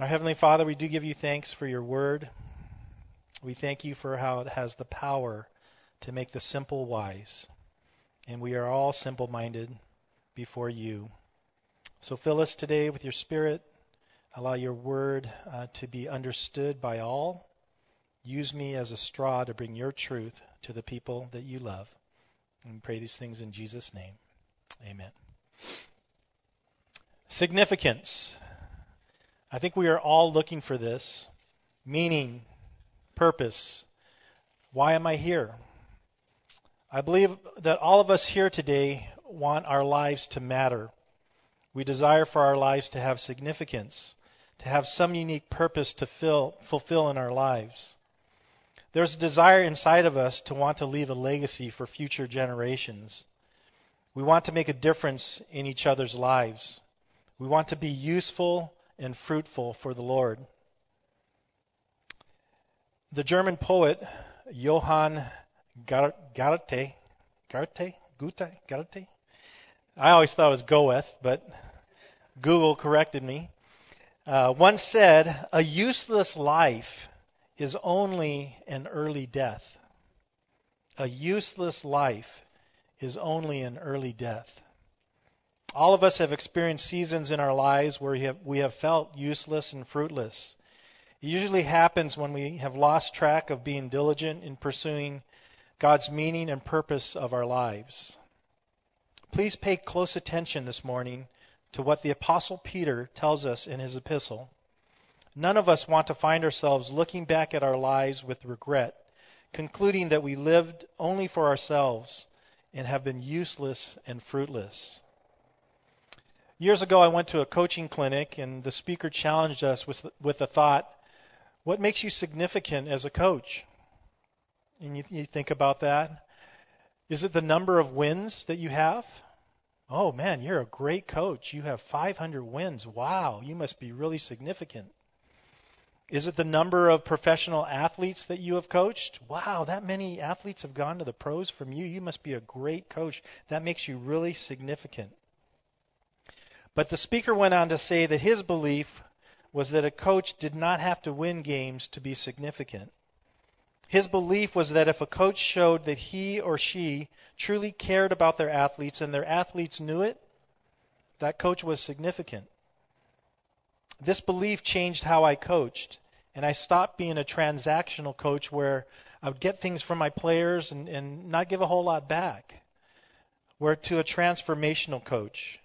Our Heavenly Father, we do give you thanks for your word. We thank you for how it has the power to make the simple wise. And we are all simple minded before you. So fill us today with your spirit. Allow your word uh, to be understood by all. Use me as a straw to bring your truth to the people that you love. And we pray these things in Jesus' name. Amen. Significance. I think we are all looking for this meaning, purpose. Why am I here? I believe that all of us here today want our lives to matter. We desire for our lives to have significance, to have some unique purpose to fill, fulfill in our lives. There's a desire inside of us to want to leave a legacy for future generations. We want to make a difference in each other's lives. We want to be useful and fruitful for the Lord. The German poet Johann Goethe, Goethe, Goethe, Goethe. I always thought it was Goethe, but Google corrected me. Uh, once said, "A useless life is only an early death. A useless life is only an early death." All of us have experienced seasons in our lives where we have, we have felt useless and fruitless. It usually happens when we have lost track of being diligent in pursuing God's meaning and purpose of our lives. Please pay close attention this morning to what the Apostle Peter tells us in his epistle. None of us want to find ourselves looking back at our lives with regret, concluding that we lived only for ourselves and have been useless and fruitless. Years ago, I went to a coaching clinic, and the speaker challenged us with, with the thought, What makes you significant as a coach? And you, you think about that. Is it the number of wins that you have? Oh man, you're a great coach. You have 500 wins. Wow, you must be really significant. Is it the number of professional athletes that you have coached? Wow, that many athletes have gone to the pros from you. You must be a great coach. That makes you really significant. But the speaker went on to say that his belief was that a coach did not have to win games to be significant. His belief was that if a coach showed that he or she truly cared about their athletes and their athletes knew it, that coach was significant. This belief changed how I coached, and I stopped being a transactional coach where I would get things from my players and, and not give a whole lot back. Where to a transformational coach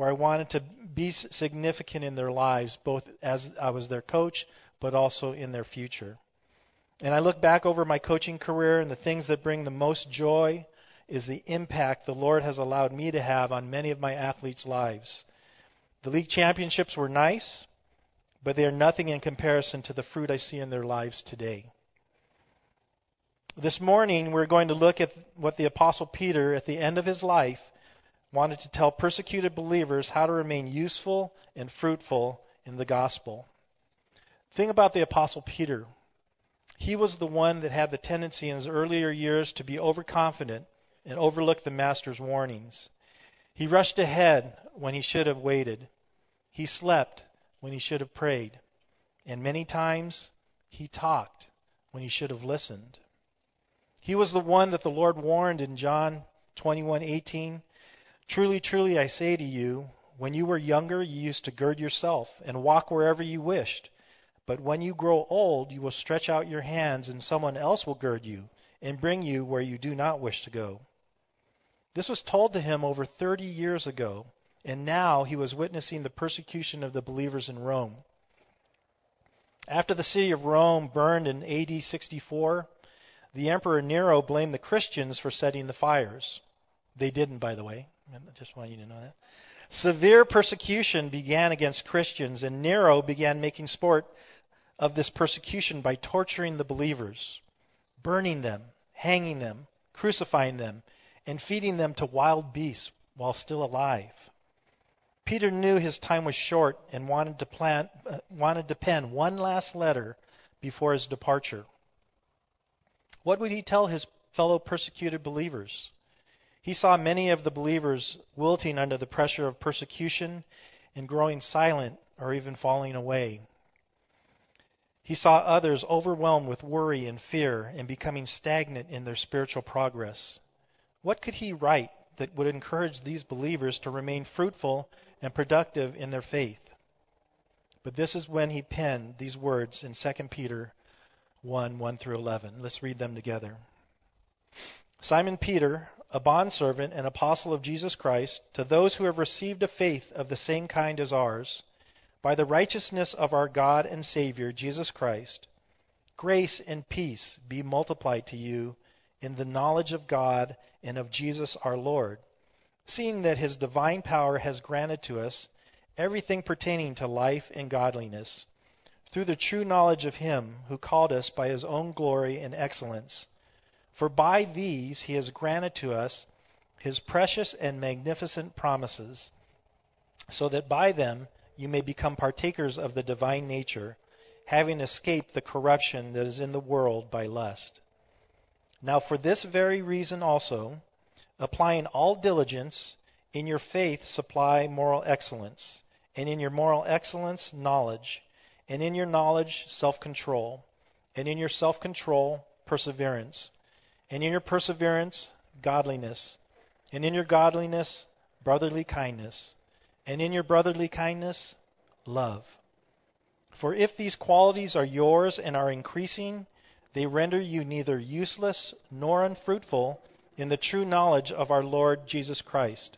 where I wanted to be significant in their lives, both as I was their coach, but also in their future. And I look back over my coaching career, and the things that bring the most joy is the impact the Lord has allowed me to have on many of my athletes' lives. The league championships were nice, but they are nothing in comparison to the fruit I see in their lives today. This morning, we're going to look at what the Apostle Peter, at the end of his life, wanted to tell persecuted believers how to remain useful and fruitful in the gospel. Think about the Apostle Peter. He was the one that had the tendency in his earlier years to be overconfident and overlook the Master's warnings. He rushed ahead when he should have waited. He slept when he should have prayed. And many times he talked when he should have listened. He was the one that the Lord warned in John 21:18 Truly, truly, I say to you, when you were younger, you used to gird yourself and walk wherever you wished. But when you grow old, you will stretch out your hands, and someone else will gird you and bring you where you do not wish to go. This was told to him over 30 years ago, and now he was witnessing the persecution of the believers in Rome. After the city of Rome burned in AD 64, the Emperor Nero blamed the Christians for setting the fires. They didn't, by the way. I just want you to know that. Severe persecution began against Christians, and Nero began making sport of this persecution by torturing the believers, burning them, hanging them, crucifying them, and feeding them to wild beasts while still alive. Peter knew his time was short and wanted to, uh, wanted to pen one last letter before his departure. What would he tell his fellow persecuted believers? He saw many of the believers wilting under the pressure of persecution and growing silent or even falling away. He saw others overwhelmed with worry and fear and becoming stagnant in their spiritual progress. What could he write that would encourage these believers to remain fruitful and productive in their faith? But this is when he penned these words in 2 Peter 1 1 through 11. Let's read them together. Simon Peter, a bondservant and apostle of Jesus Christ, to those who have received a faith of the same kind as ours, by the righteousness of our God and Savior, Jesus Christ, grace and peace be multiplied to you in the knowledge of God and of Jesus our Lord, seeing that his divine power has granted to us everything pertaining to life and godliness, through the true knowledge of him who called us by his own glory and excellence. For by these he has granted to us his precious and magnificent promises, so that by them you may become partakers of the divine nature, having escaped the corruption that is in the world by lust. Now, for this very reason also, applying all diligence, in your faith supply moral excellence, and in your moral excellence, knowledge, and in your knowledge, self control, and in your self control, perseverance, and in your perseverance, godliness, and in your godliness, brotherly kindness, and in your brotherly kindness, love. For if these qualities are yours and are increasing, they render you neither useless nor unfruitful in the true knowledge of our Lord Jesus Christ.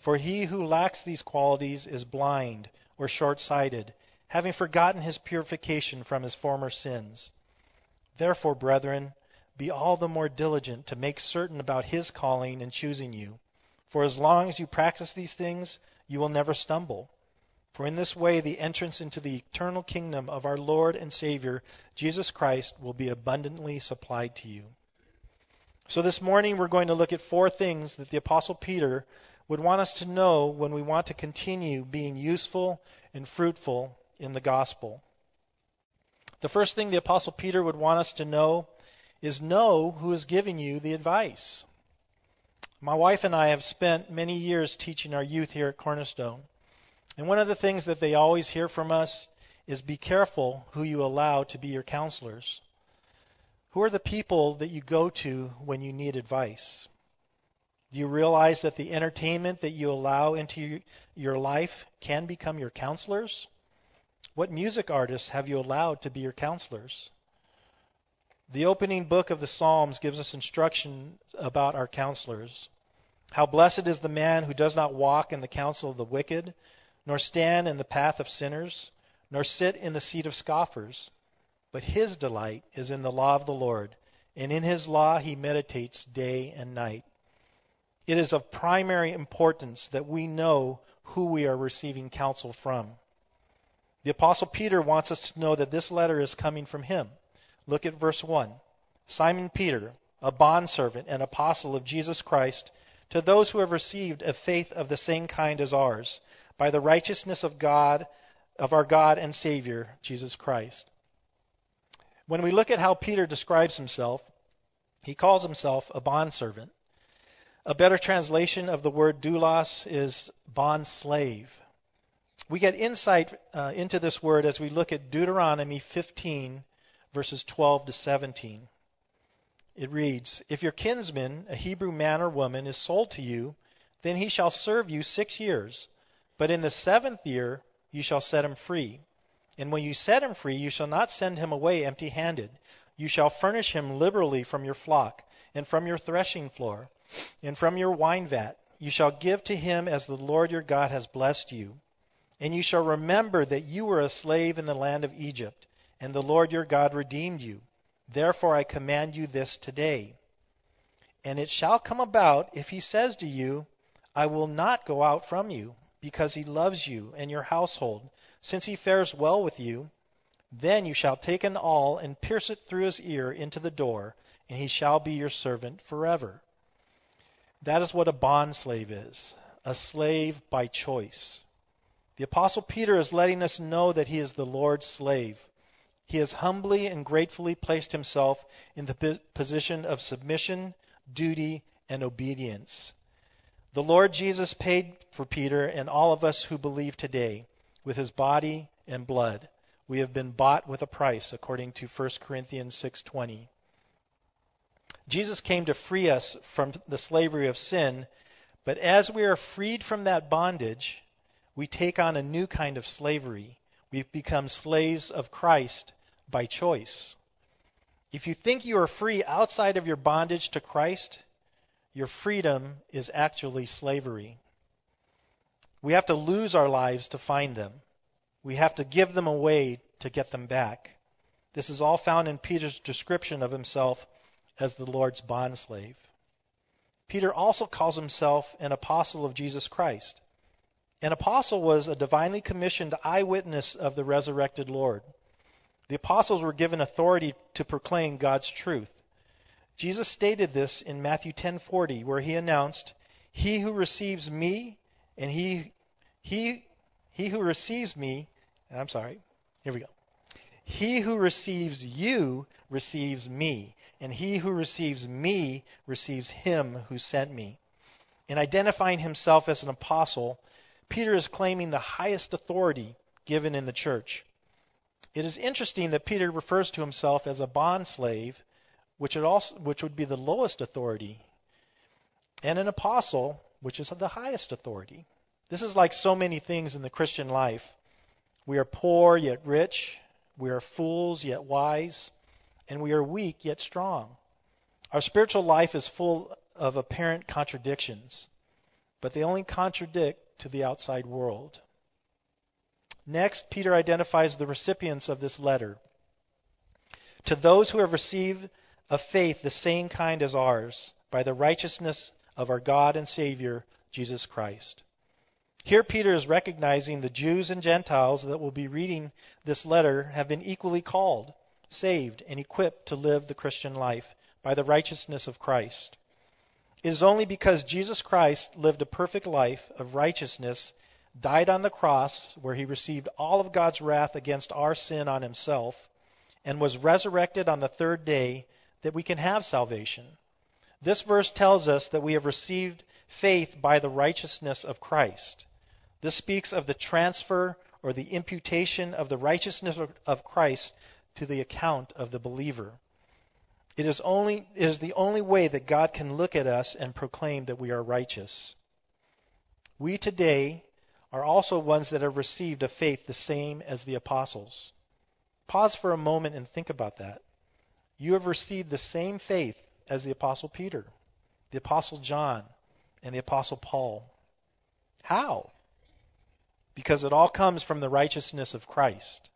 For he who lacks these qualities is blind or short sighted, having forgotten his purification from his former sins. Therefore, brethren, be all the more diligent to make certain about his calling and choosing you. For as long as you practice these things, you will never stumble. For in this way the entrance into the eternal kingdom of our Lord and Savior, Jesus Christ, will be abundantly supplied to you. So this morning we're going to look at four things that the Apostle Peter would want us to know when we want to continue being useful and fruitful in the gospel. The first thing the Apostle Peter would want us to know is know who is giving you the advice. My wife and I have spent many years teaching our youth here at Cornerstone. And one of the things that they always hear from us is be careful who you allow to be your counselors. Who are the people that you go to when you need advice? Do you realize that the entertainment that you allow into your life can become your counselors? What music artists have you allowed to be your counselors? The opening book of the Psalms gives us instruction about our counselors. How blessed is the man who does not walk in the counsel of the wicked, nor stand in the path of sinners, nor sit in the seat of scoffers. But his delight is in the law of the Lord, and in his law he meditates day and night. It is of primary importance that we know who we are receiving counsel from. The Apostle Peter wants us to know that this letter is coming from him. Look at verse 1. Simon Peter, a bondservant and apostle of Jesus Christ, to those who have received a faith of the same kind as ours by the righteousness of God, of our God and Savior, Jesus Christ. When we look at how Peter describes himself, he calls himself a bondservant. A better translation of the word doulos is bond slave. We get insight uh, into this word as we look at Deuteronomy 15, verses 12 to 17. It reads If your kinsman, a Hebrew man or woman, is sold to you, then he shall serve you six years. But in the seventh year you shall set him free. And when you set him free, you shall not send him away empty handed. You shall furnish him liberally from your flock, and from your threshing floor, and from your wine vat. You shall give to him as the Lord your God has blessed you. And you shall remember that you were a slave in the land of Egypt, and the Lord your God redeemed you. Therefore I command you this today. And it shall come about, if he says to you, I will not go out from you, because he loves you and your household, since he fares well with you, then you shall take an awl and pierce it through his ear into the door, and he shall be your servant forever. That is what a bond slave is a slave by choice. The Apostle Peter is letting us know that he is the Lord's slave. He has humbly and gratefully placed himself in the position of submission, duty, and obedience. The Lord Jesus paid for Peter and all of us who believe today with his body and blood, We have been bought with a price according to 1 Corinthians 6:20. Jesus came to free us from the slavery of sin, but as we are freed from that bondage, we take on a new kind of slavery. We become slaves of Christ by choice. If you think you are free outside of your bondage to Christ, your freedom is actually slavery. We have to lose our lives to find them. We have to give them away to get them back. This is all found in Peter's description of himself as the Lord's bondslave. Peter also calls himself an apostle of Jesus Christ. An apostle was a divinely commissioned eyewitness of the resurrected Lord. The apostles were given authority to proclaim God's truth. Jesus stated this in Matthew 10:40 where he announced, "He who receives me and he he he who receives me, I'm sorry. Here we go. He who receives you receives me, and he who receives me receives him who sent me. In identifying himself as an apostle, Peter is claiming the highest authority given in the church. It is interesting that Peter refers to himself as a bond slave, which, also, which would be the lowest authority, and an apostle, which is the highest authority. This is like so many things in the Christian life. We are poor yet rich, we are fools yet wise, and we are weak yet strong. Our spiritual life is full of apparent contradictions, but they only contradict to the outside world. Next, Peter identifies the recipients of this letter. To those who have received a faith the same kind as ours, by the righteousness of our God and Savior, Jesus Christ. Here, Peter is recognizing the Jews and Gentiles that will be reading this letter have been equally called, saved, and equipped to live the Christian life by the righteousness of Christ. It is only because Jesus Christ lived a perfect life of righteousness, died on the cross where he received all of God's wrath against our sin on himself, and was resurrected on the third day that we can have salvation. This verse tells us that we have received faith by the righteousness of Christ. This speaks of the transfer or the imputation of the righteousness of Christ to the account of the believer. It is, only, it is the only way that God can look at us and proclaim that we are righteous. We today are also ones that have received a faith the same as the apostles. Pause for a moment and think about that. You have received the same faith as the apostle Peter, the apostle John, and the apostle Paul. How? because it all comes from the righteousness of Christ.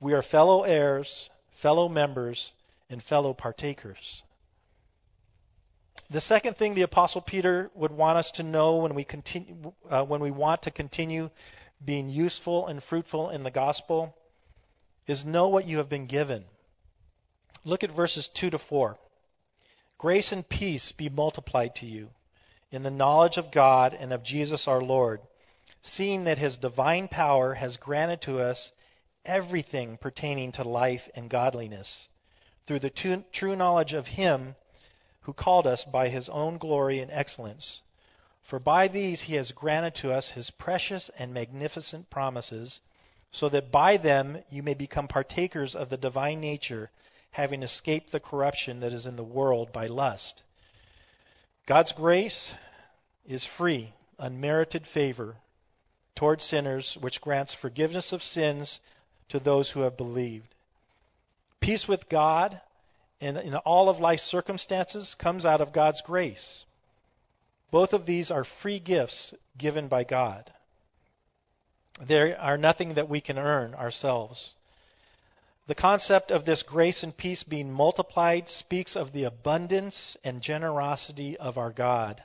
We are fellow heirs, fellow members, and fellow partakers. The second thing the apostle Peter would want us to know when we continue, uh, when we want to continue being useful and fruitful in the gospel is know what you have been given. Look at verses 2 to 4. Grace and peace be multiplied to you in the knowledge of God and of Jesus our Lord seeing that his divine power has granted to us everything pertaining to life and godliness, through the true knowledge of him who called us by his own glory and excellence. For by these he has granted to us his precious and magnificent promises, so that by them you may become partakers of the divine nature, having escaped the corruption that is in the world by lust. God's grace is free, unmerited favor toward sinners, which grants forgiveness of sins to those who have believed. Peace with God in, in all of life's circumstances comes out of God's grace. Both of these are free gifts given by God. They are nothing that we can earn ourselves. The concept of this grace and peace being multiplied speaks of the abundance and generosity of our God.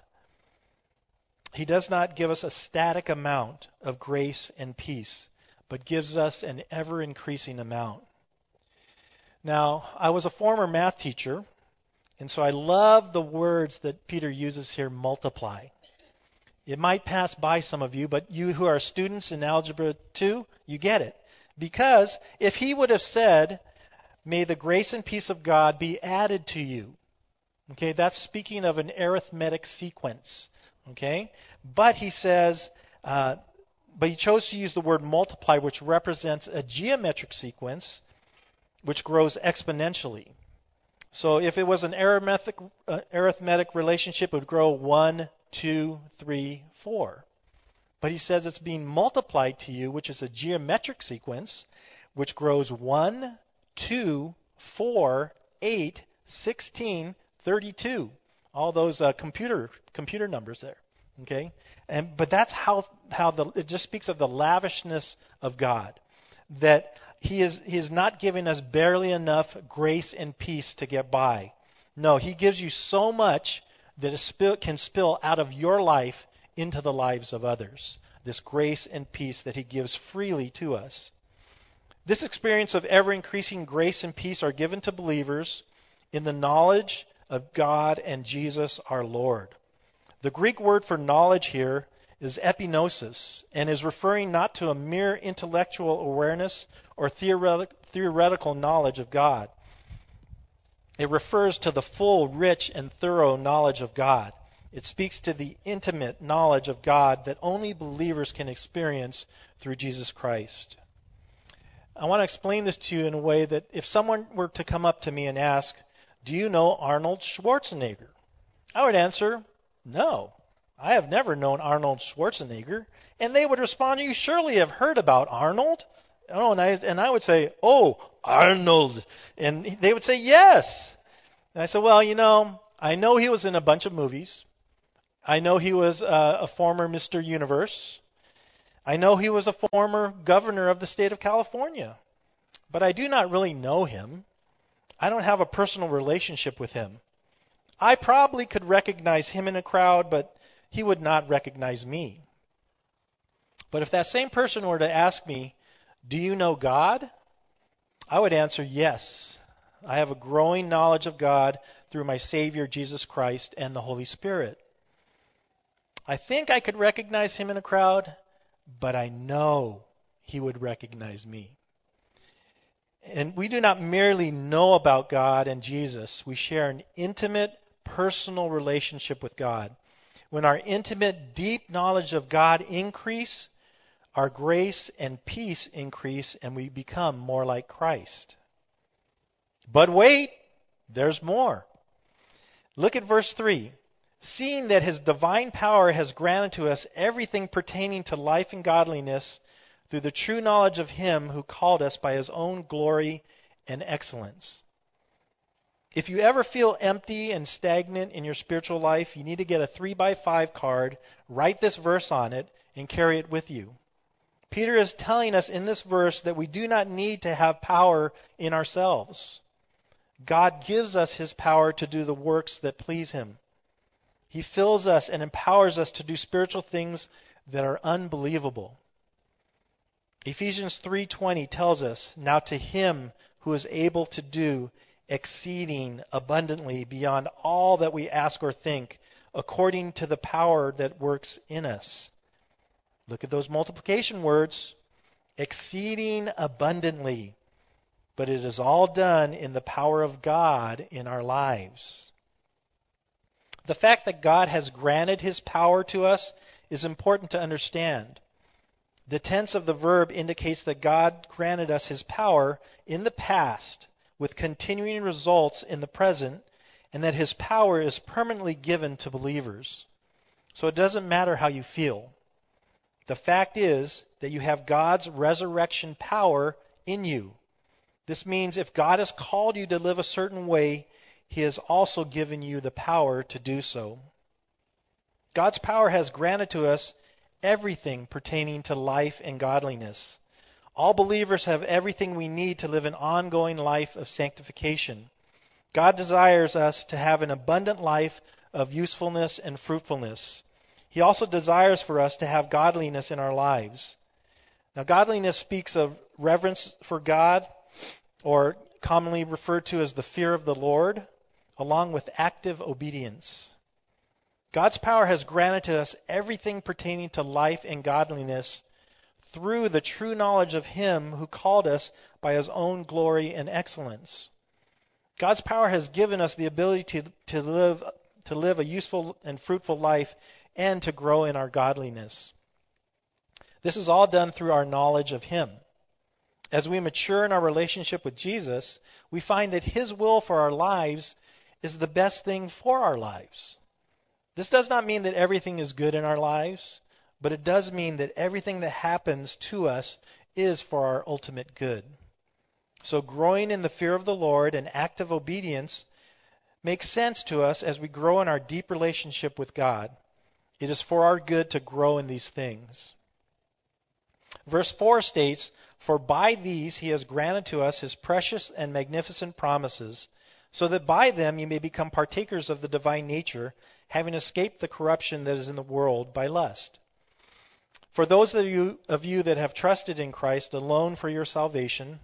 He does not give us a static amount of grace and peace, but gives us an ever increasing amount. Now, I was a former math teacher, and so I love the words that Peter uses here multiply. It might pass by some of you, but you who are students in Algebra 2, you get it. Because if he would have said, May the grace and peace of God be added to you, okay, that's speaking of an arithmetic sequence. Okay? But he says, uh, but he chose to use the word multiply, which represents a geometric sequence which grows exponentially. So if it was an arithmetic, uh, arithmetic relationship, it would grow 1, 2, 3, 4. But he says it's being multiplied to you, which is a geometric sequence, which grows 1, 2, 4, 8, 16, 32. All those uh, computer computer numbers there. Okay? And but that's how how the it just speaks of the lavishness of God. That he is he is not giving us barely enough grace and peace to get by. No, he gives you so much that it spill, can spill out of your life into the lives of others. This grace and peace that he gives freely to us. This experience of ever increasing grace and peace are given to believers in the knowledge of God and Jesus our Lord. The Greek word for knowledge here is epignosis and is referring not to a mere intellectual awareness or theoretical knowledge of God. It refers to the full, rich, and thorough knowledge of God. It speaks to the intimate knowledge of God that only believers can experience through Jesus Christ. I want to explain this to you in a way that if someone were to come up to me and ask, Do you know Arnold Schwarzenegger? I would answer, No. I have never known Arnold Schwarzenegger. And they would respond, You surely have heard about Arnold. Oh, and I, and I would say, Oh, Arnold. And they would say, Yes. And I said, Well, you know, I know he was in a bunch of movies. I know he was uh, a former Mr. Universe. I know he was a former governor of the state of California, but I do not really know him. I don't have a personal relationship with him. I probably could recognize him in a crowd, but he would not recognize me. But if that same person were to ask me, Do you know God? I would answer yes. I have a growing knowledge of God through my Savior Jesus Christ and the Holy Spirit. I think I could recognize him in a crowd, but I know he would recognize me. And we do not merely know about God and Jesus, we share an intimate, personal relationship with God. When our intimate, deep knowledge of God increase, our grace and peace increase, and we become more like Christ. But wait, there's more. Look at verse 3 seeing that his divine power has granted to us everything pertaining to life and godliness through the true knowledge of him who called us by his own glory and excellence. If you ever feel empty and stagnant in your spiritual life, you need to get a 3 by 5 card, write this verse on it, and carry it with you. Peter is telling us in this verse that we do not need to have power in ourselves. God gives us his power to do the works that please him. He fills us and empowers us to do spiritual things that are unbelievable. Ephesians 3:20 tells us, "Now to him who is able to do exceeding abundantly beyond all that we ask or think, according to the power that works in us." Look at those multiplication words, exceeding abundantly. But it is all done in the power of God in our lives. The fact that God has granted his power to us is important to understand. The tense of the verb indicates that God granted us his power in the past with continuing results in the present, and that his power is permanently given to believers. So it doesn't matter how you feel. The fact is that you have God's resurrection power in you. This means if God has called you to live a certain way, he has also given you the power to do so. God's power has granted to us everything pertaining to life and godliness. All believers have everything we need to live an ongoing life of sanctification. God desires us to have an abundant life of usefulness and fruitfulness. He also desires for us to have godliness in our lives. Now, godliness speaks of reverence for God, or commonly referred to as the fear of the Lord along with active obedience. God's power has granted to us everything pertaining to life and godliness through the true knowledge of Him who called us by His own glory and excellence. God's power has given us the ability to, to, live, to live a useful and fruitful life and to grow in our godliness. This is all done through our knowledge of Him. As we mature in our relationship with Jesus, we find that His will for our lives is the best thing for our lives. This does not mean that everything is good in our lives, but it does mean that everything that happens to us is for our ultimate good. So, growing in the fear of the Lord and active obedience makes sense to us as we grow in our deep relationship with God. It is for our good to grow in these things. Verse 4 states, For by these he has granted to us his precious and magnificent promises, so that by them you may become partakers of the divine nature, having escaped the corruption that is in the world by lust. For those of you, of you that have trusted in Christ alone for your salvation,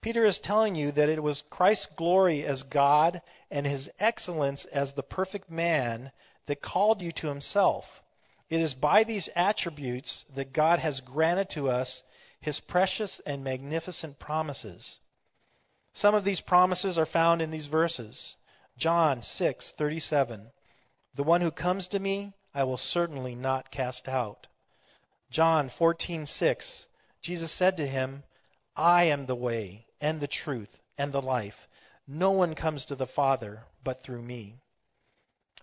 Peter is telling you that it was Christ's glory as God and his excellence as the perfect man that called you to himself. It is by these attributes that God has granted to us his precious and magnificent promises. Some of these promises are found in these verses. John 6:37 The one who comes to me I will certainly not cast out. John 14:6 Jesus said to him, I am the way and the truth and the life. No one comes to the Father but through me.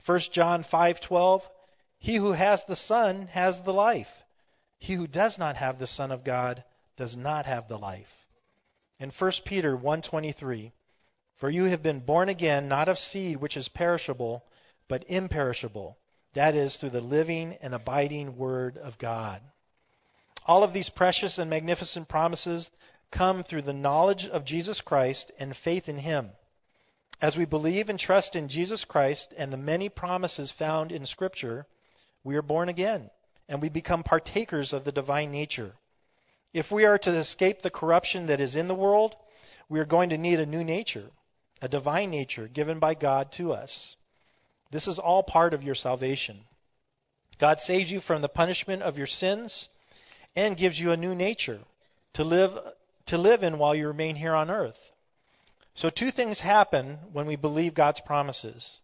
1 John 5:12 He who has the Son has the life. He who does not have the Son of God does not have the life. And 1 Peter 1:23 For you have been born again not of seed which is perishable but imperishable that is through the living and abiding word of God. All of these precious and magnificent promises come through the knowledge of Jesus Christ and faith in Him. As we believe and trust in Jesus Christ and the many promises found in Scripture, we are born again and we become partakers of the divine nature. If we are to escape the corruption that is in the world, we are going to need a new nature, a divine nature given by God to us. This is all part of your salvation. God saves you from the punishment of your sins and gives you a new nature to live to live in while you remain here on earth. So, two things happen when we believe God's promises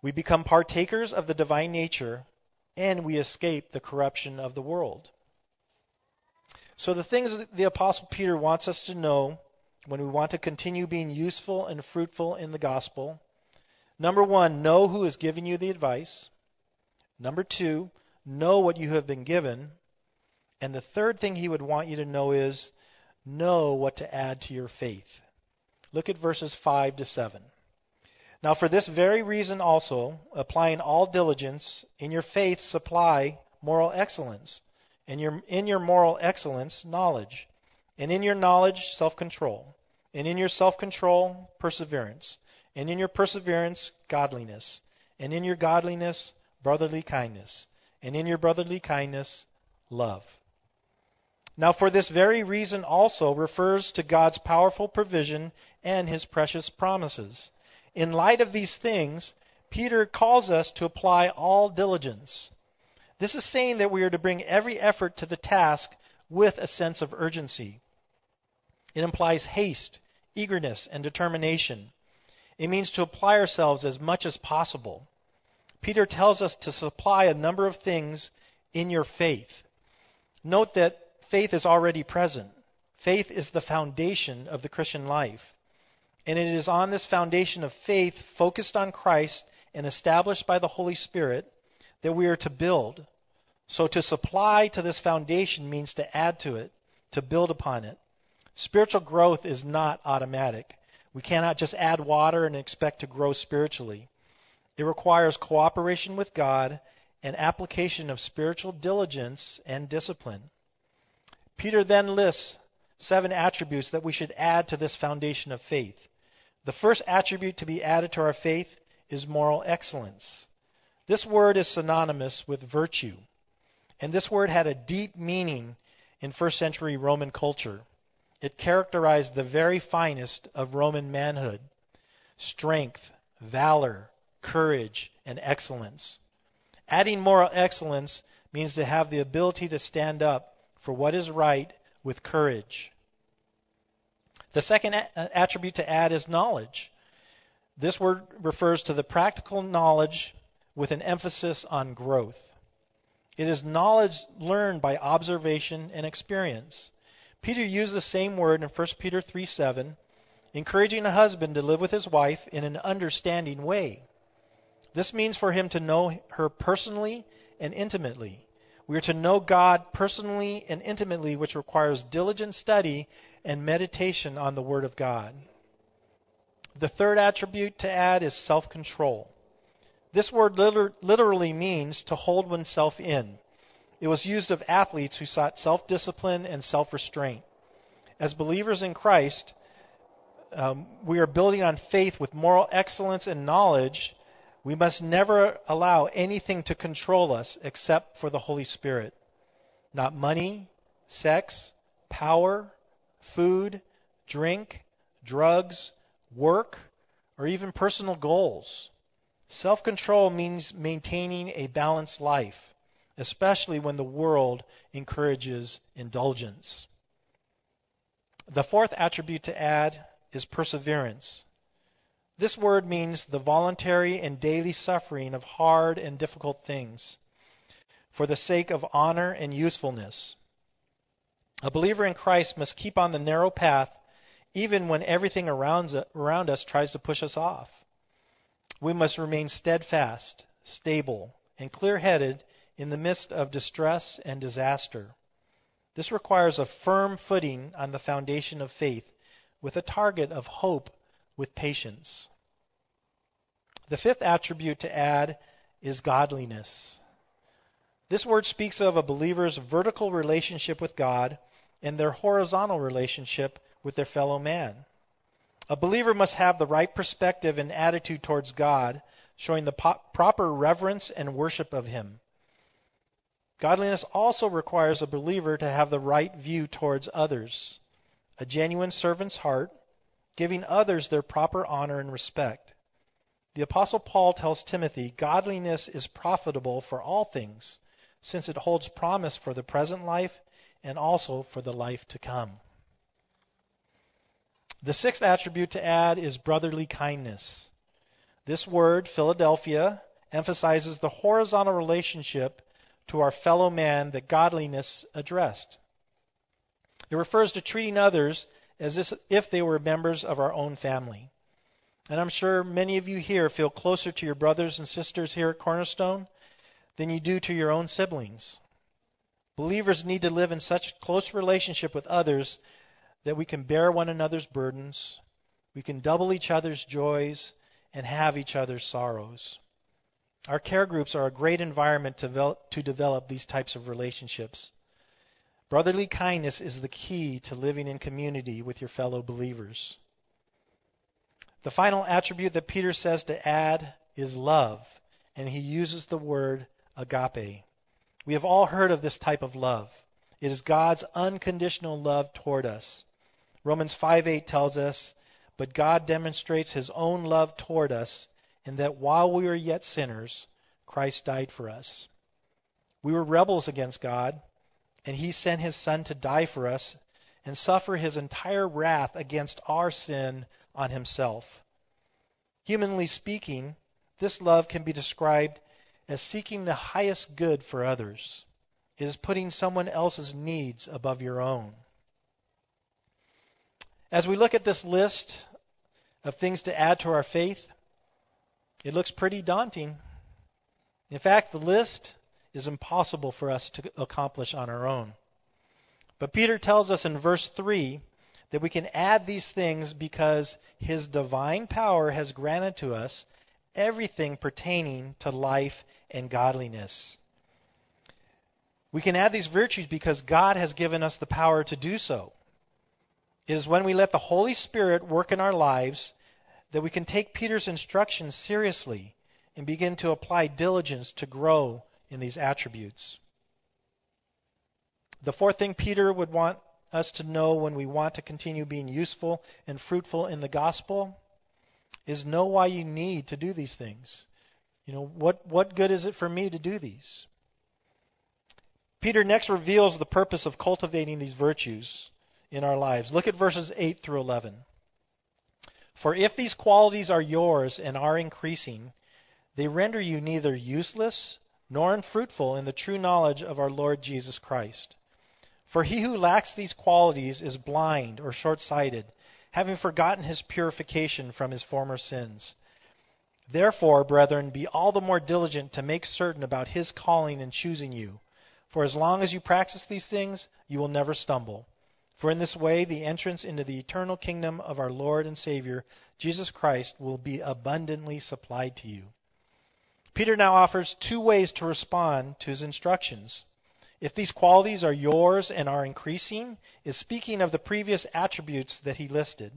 we become partakers of the divine nature, and we escape the corruption of the world. So, the things that the Apostle Peter wants us to know when we want to continue being useful and fruitful in the gospel number one, know who is giving you the advice. Number two, know what you have been given. And the third thing he would want you to know is know what to add to your faith. Look at verses 5 to 7. Now, for this very reason also, applying all diligence, in your faith supply moral excellence, and your, in your moral excellence, knowledge, and in your knowledge, self control, and in your self control, perseverance, and in your perseverance, godliness, and in your godliness, brotherly kindness, and in your brotherly kindness, love. Now, for this very reason also refers to God's powerful provision and his precious promises. In light of these things, Peter calls us to apply all diligence. This is saying that we are to bring every effort to the task with a sense of urgency. It implies haste, eagerness, and determination. It means to apply ourselves as much as possible. Peter tells us to supply a number of things in your faith. Note that faith is already present. Faith is the foundation of the Christian life. And it is on this foundation of faith, focused on Christ and established by the Holy Spirit, that we are to build. So to supply to this foundation means to add to it, to build upon it. Spiritual growth is not automatic. We cannot just add water and expect to grow spiritually. It requires cooperation with God and application of spiritual diligence and discipline. Peter then lists seven attributes that we should add to this foundation of faith. The first attribute to be added to our faith is moral excellence. This word is synonymous with virtue, and this word had a deep meaning in first century Roman culture. It characterized the very finest of Roman manhood strength, valor, courage, and excellence. Adding moral excellence means to have the ability to stand up for what is right with courage. The second uh, attribute to add is knowledge. This word refers to the practical knowledge with an emphasis on growth. It is knowledge learned by observation and experience. Peter used the same word in 1 Peter 3 7, encouraging a husband to live with his wife in an understanding way. This means for him to know her personally and intimately. We are to know God personally and intimately, which requires diligent study and meditation on the Word of God. The third attribute to add is self control. This word literally means to hold oneself in. It was used of athletes who sought self discipline and self restraint. As believers in Christ, um, we are building on faith with moral excellence and knowledge. We must never allow anything to control us except for the Holy Spirit. Not money, sex, power, food, drink, drugs, work, or even personal goals. Self control means maintaining a balanced life, especially when the world encourages indulgence. The fourth attribute to add is perseverance. This word means the voluntary and daily suffering of hard and difficult things for the sake of honor and usefulness. A believer in Christ must keep on the narrow path even when everything around, us tries to push us off. We must remain steadfast, stable, and clear headed in the midst of distress and disaster. This requires a firm footing on the foundation of faith with a target of hope with patience. The fifth attribute to add is godliness. This word speaks of a believer's vertical relationship with God and their horizontal relationship with their fellow man. A believer must have the right perspective and attitude towards God, showing the po- proper reverence and worship of Him. Godliness also requires a believer to have the right view towards others, a genuine servant's heart, giving others their proper honor and respect. The Apostle Paul tells Timothy, Godliness is profitable for all things, since it holds promise for the present life and also for the life to come. The sixth attribute to add is brotherly kindness. This word, Philadelphia, emphasizes the horizontal relationship to our fellow man that godliness addressed. It refers to treating others as if they were members of our own family. And I'm sure many of you here feel closer to your brothers and sisters here at Cornerstone than you do to your own siblings. Believers need to live in such close relationship with others that we can bear one another's burdens, we can double each other's joys, and have each other's sorrows. Our care groups are a great environment to develop, these types of relationships. Brotherly kindness is the key to living in community with your fellow believers. The final attribute that Peter says to add is love, and he uses the word agape. We have all heard of this type of love. It is God's unconditional love toward us. Romans 5:8 tells us, "But God demonstrates his own love toward us in that while we were yet sinners, Christ died for us." We were rebels against God, and he sent his son to die for us and suffer his entire wrath against our sin on himself. Humanly speaking, this love can be described as seeking the highest good for others. It is putting someone else's needs above your own. As we look at this list of things to add to our faith, it looks pretty daunting. In fact, the list is impossible for us to accomplish on our own. But Peter tells us in verse 3 that we can add these things because his divine power has granted to us everything pertaining to life and godliness. We can add these virtues because God has given us the power to do so. It is when we let the Holy Spirit work in our lives that we can take Peter's instructions seriously and begin to apply diligence to grow in these attributes. The fourth thing Peter would want us to know when we want to continue being useful and fruitful in the gospel is know why you need to do these things. You know, what, what good is it for me to do these? Peter next reveals the purpose of cultivating these virtues in our lives. Look at verses 8 through 11. For if these qualities are yours and are increasing, they render you neither useless nor unfruitful in the true knowledge of our Lord Jesus Christ. For he who lacks these qualities is blind or short sighted, having forgotten his purification from his former sins. Therefore, brethren, be all the more diligent to make certain about his calling and choosing you. For as long as you practice these things, you will never stumble. For in this way, the entrance into the eternal kingdom of our Lord and Savior, Jesus Christ, will be abundantly supplied to you. Peter now offers two ways to respond to his instructions. If these qualities are yours and are increasing, is speaking of the previous attributes that he listed.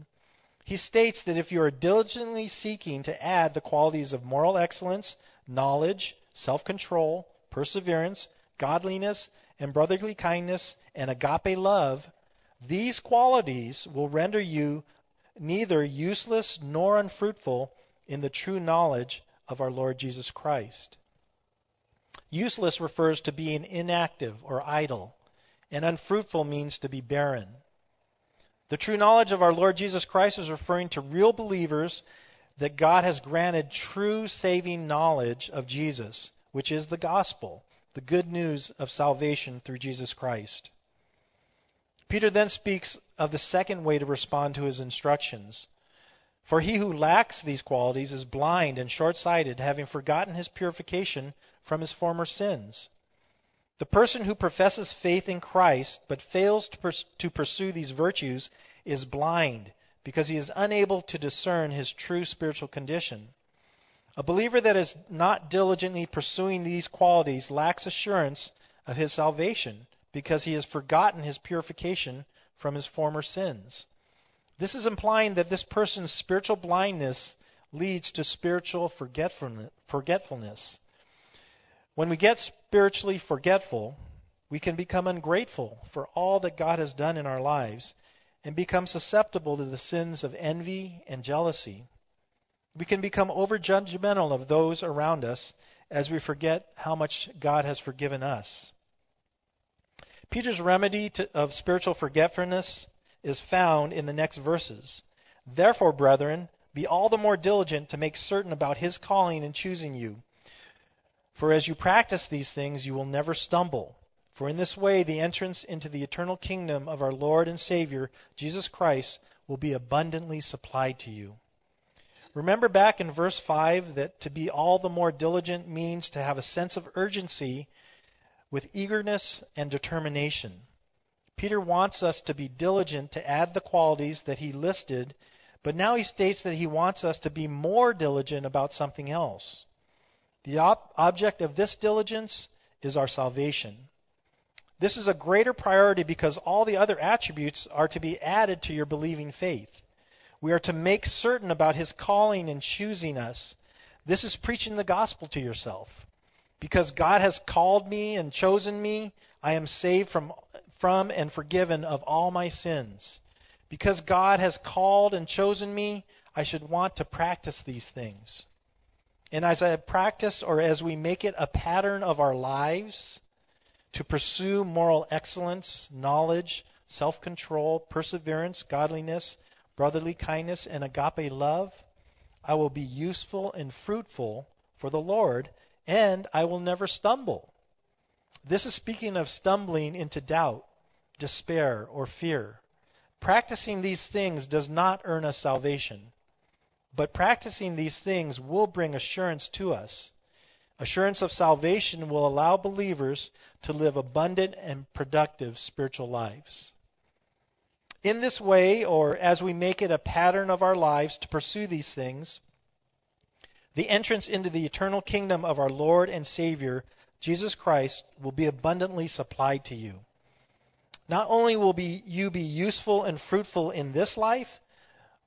He states that if you are diligently seeking to add the qualities of moral excellence, knowledge, self control, perseverance, godliness, and brotherly kindness, and agape love, these qualities will render you neither useless nor unfruitful in the true knowledge of our Lord Jesus Christ. Useless refers to being inactive or idle, and unfruitful means to be barren. The true knowledge of our Lord Jesus Christ is referring to real believers that God has granted true saving knowledge of Jesus, which is the gospel, the good news of salvation through Jesus Christ. Peter then speaks of the second way to respond to his instructions. For he who lacks these qualities is blind and short sighted, having forgotten his purification from his former sins. The person who professes faith in Christ but fails to, pers- to pursue these virtues is blind because he is unable to discern his true spiritual condition. A believer that is not diligently pursuing these qualities lacks assurance of his salvation because he has forgotten his purification from his former sins. This is implying that this person's spiritual blindness leads to spiritual forgetfulness. When we get spiritually forgetful, we can become ungrateful for all that God has done in our lives and become susceptible to the sins of envy and jealousy. We can become overjudgmental of those around us as we forget how much God has forgiven us. Peter's remedy to, of spiritual forgetfulness is found in the next verses. Therefore, brethren, be all the more diligent to make certain about his calling and choosing you. For as you practice these things, you will never stumble. For in this way, the entrance into the eternal kingdom of our Lord and Savior, Jesus Christ, will be abundantly supplied to you. Remember back in verse 5 that to be all the more diligent means to have a sense of urgency with eagerness and determination. Peter wants us to be diligent to add the qualities that he listed, but now he states that he wants us to be more diligent about something else. The op- object of this diligence is our salvation. This is a greater priority because all the other attributes are to be added to your believing faith. We are to make certain about his calling and choosing us. This is preaching the gospel to yourself. Because God has called me and chosen me, I am saved from, from and forgiven of all my sins. Because God has called and chosen me, I should want to practice these things. And as I practice, or as we make it a pattern of our lives to pursue moral excellence, knowledge, self control, perseverance, godliness, brotherly kindness, and agape love, I will be useful and fruitful for the Lord, and I will never stumble. This is speaking of stumbling into doubt, despair, or fear. Practicing these things does not earn us salvation. But practicing these things will bring assurance to us. Assurance of salvation will allow believers to live abundant and productive spiritual lives. In this way, or as we make it a pattern of our lives to pursue these things, the entrance into the eternal kingdom of our Lord and Savior, Jesus Christ, will be abundantly supplied to you. Not only will be, you be useful and fruitful in this life,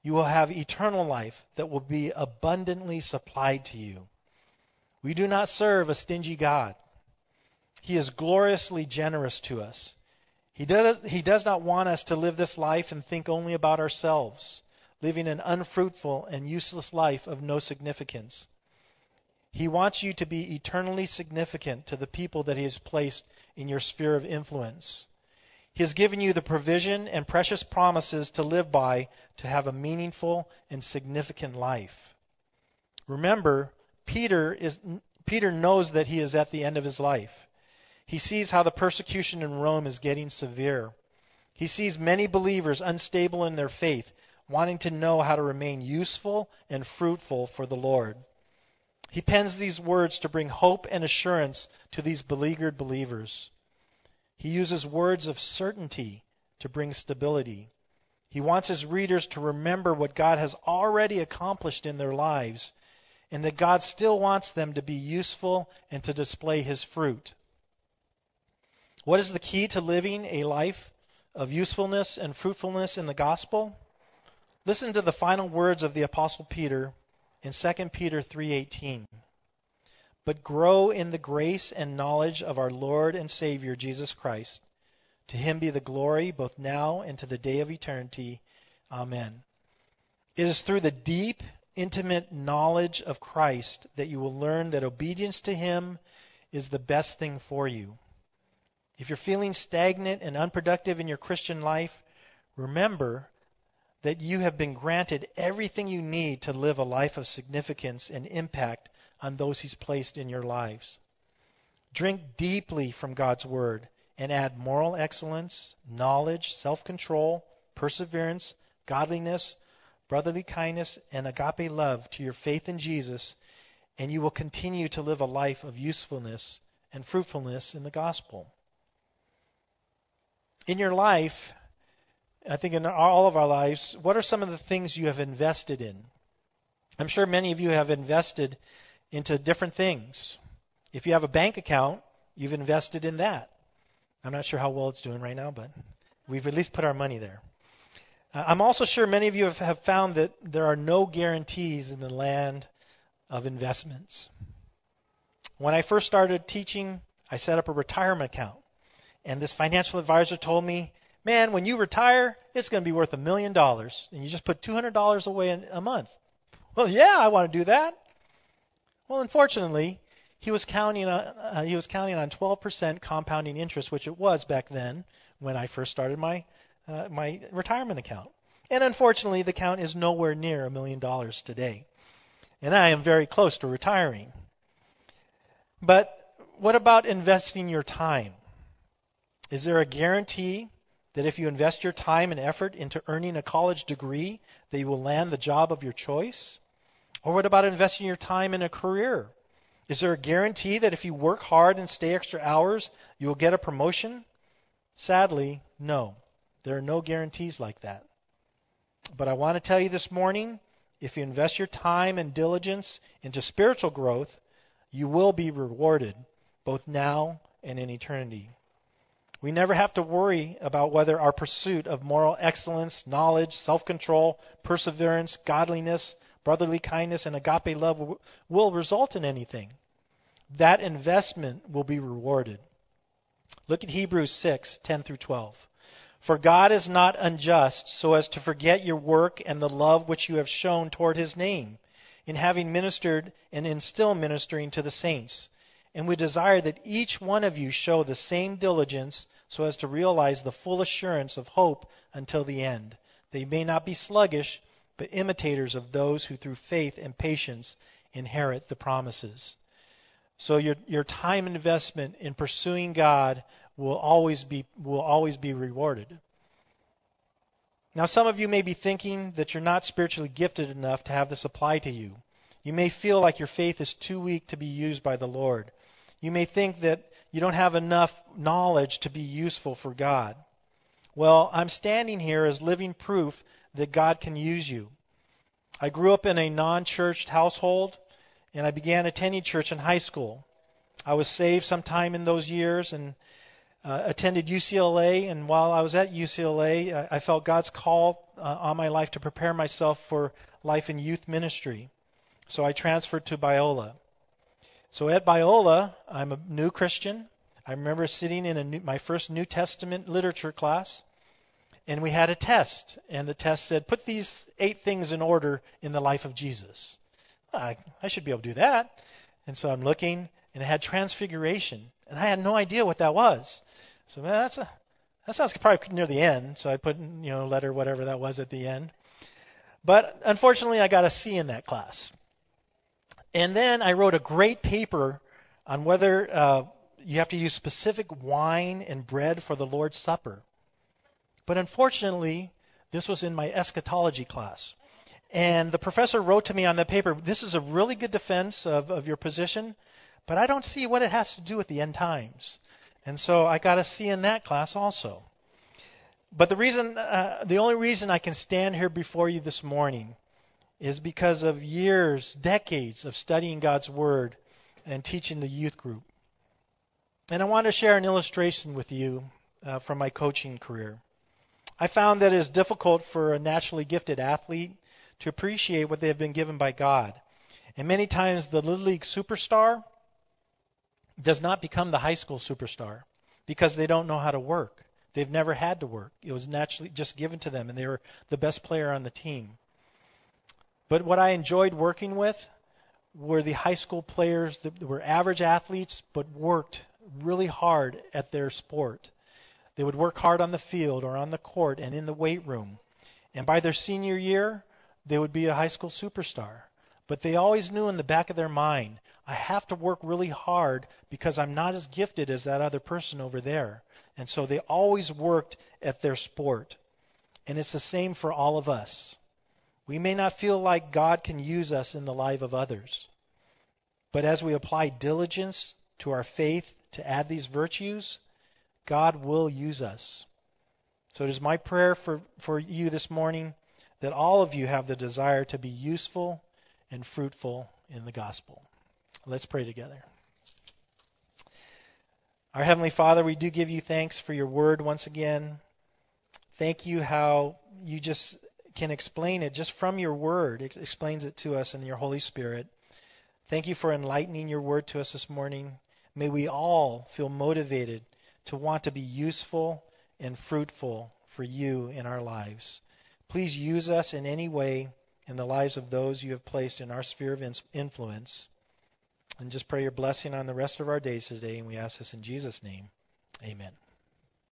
you will have eternal life that will be abundantly supplied to you. We do not serve a stingy God. He is gloriously generous to us. He does, he does not want us to live this life and think only about ourselves, living an unfruitful and useless life of no significance. He wants you to be eternally significant to the people that He has placed in your sphere of influence. He has given you the provision and precious promises to live by to have a meaningful and significant life. Remember, Peter is Peter knows that he is at the end of his life. He sees how the persecution in Rome is getting severe. He sees many believers unstable in their faith, wanting to know how to remain useful and fruitful for the Lord. He pens these words to bring hope and assurance to these beleaguered believers. He uses words of certainty to bring stability. He wants his readers to remember what God has already accomplished in their lives and that God still wants them to be useful and to display his fruit. What is the key to living a life of usefulness and fruitfulness in the gospel? Listen to the final words of the apostle Peter in 2 Peter 3:18. But grow in the grace and knowledge of our Lord and Savior Jesus Christ. To him be the glory both now and to the day of eternity. Amen. It is through the deep, intimate knowledge of Christ that you will learn that obedience to him is the best thing for you. If you're feeling stagnant and unproductive in your Christian life, remember that you have been granted everything you need to live a life of significance and impact on those He's placed in your lives. Drink deeply from God's Word and add moral excellence, knowledge, self control, perseverance, godliness, brotherly kindness, and agape love to your faith in Jesus, and you will continue to live a life of usefulness and fruitfulness in the gospel. In your life, I think in all of our lives, what are some of the things you have invested in? I'm sure many of you have invested into different things. If you have a bank account, you've invested in that. I'm not sure how well it's doing right now, but we've at least put our money there. Uh, I'm also sure many of you have, have found that there are no guarantees in the land of investments. When I first started teaching, I set up a retirement account. And this financial advisor told me man, when you retire, it's going to be worth a million dollars, and you just put $200 away in a month. Well, yeah, I want to do that. Well, unfortunately, he was counting on uh, he was counting on 12% compounding interest, which it was back then when I first started my uh, my retirement account. And unfortunately, the count is nowhere near a million dollars today. And I am very close to retiring. But what about investing your time? Is there a guarantee that if you invest your time and effort into earning a college degree, that you will land the job of your choice? Or what about investing your time in a career? Is there a guarantee that if you work hard and stay extra hours, you will get a promotion? Sadly, no. There are no guarantees like that. But I want to tell you this morning if you invest your time and diligence into spiritual growth, you will be rewarded, both now and in eternity. We never have to worry about whether our pursuit of moral excellence, knowledge, self control, perseverance, godliness, brotherly kindness, and agape love will result in anything. That investment will be rewarded. Look at Hebrews 6 10 through 12. For God is not unjust so as to forget your work and the love which you have shown toward his name, in having ministered and in still ministering to the saints. And we desire that each one of you show the same diligence so as to realize the full assurance of hope until the end. That you may not be sluggish, but imitators of those who through faith and patience inherit the promises. So your your time investment in pursuing God will always be will always be rewarded. Now some of you may be thinking that you're not spiritually gifted enough to have this apply to you. You may feel like your faith is too weak to be used by the Lord. You may think that you don't have enough knowledge to be useful for God. Well, I'm standing here as living proof that God can use you. I grew up in a non churched household, and I began attending church in high school. I was saved sometime in those years and uh, attended UCLA. And while I was at UCLA, I, I felt God's call uh, on my life to prepare myself for life in youth ministry. So I transferred to Biola. So at Biola, I'm a new Christian. I remember sitting in new, my first New Testament literature class, and we had a test. And the test said, Put these eight things in order in the life of Jesus. I, I should be able to do that. And so I'm looking, and it had transfiguration. And I had no idea what that was. So that's a, that sounds probably near the end. So I put, you know, letter, whatever that was at the end. But unfortunately, I got a C in that class. And then I wrote a great paper on whether uh, you have to use specific wine and bread for the Lord's Supper. But unfortunately, this was in my eschatology class. And the professor wrote to me on the paper, This is a really good defense of, of your position, but I don't see what it has to do with the end times. And so I got a C in that class also. But the reason, uh, the only reason I can stand here before you this morning is because of years, decades of studying God's Word and teaching the youth group. And I want to share an illustration with you uh, from my coaching career. I found that it is difficult for a naturally gifted athlete to appreciate what they have been given by God. And many times the Little League superstar does not become the high school superstar because they don't know how to work. They've never had to work. It was naturally just given to them, and they were the best player on the team. But what I enjoyed working with were the high school players that were average athletes but worked really hard at their sport. They would work hard on the field or on the court and in the weight room. And by their senior year, they would be a high school superstar. But they always knew in the back of their mind, I have to work really hard because I'm not as gifted as that other person over there. And so they always worked at their sport. And it's the same for all of us. We may not feel like God can use us in the life of others. But as we apply diligence to our faith to add these virtues, God will use us. So it is my prayer for, for you this morning that all of you have the desire to be useful and fruitful in the gospel. Let's pray together. Our Heavenly Father, we do give you thanks for your word once again. Thank you how you just can explain it just from your word. It explains it to us in your Holy Spirit. Thank you for enlightening your word to us this morning. May we all feel motivated to want to be useful and fruitful for you in our lives. Please use us in any way in the lives of those you have placed in our sphere of influence. And just pray your blessing on the rest of our days today, and we ask this in Jesus' name. Amen.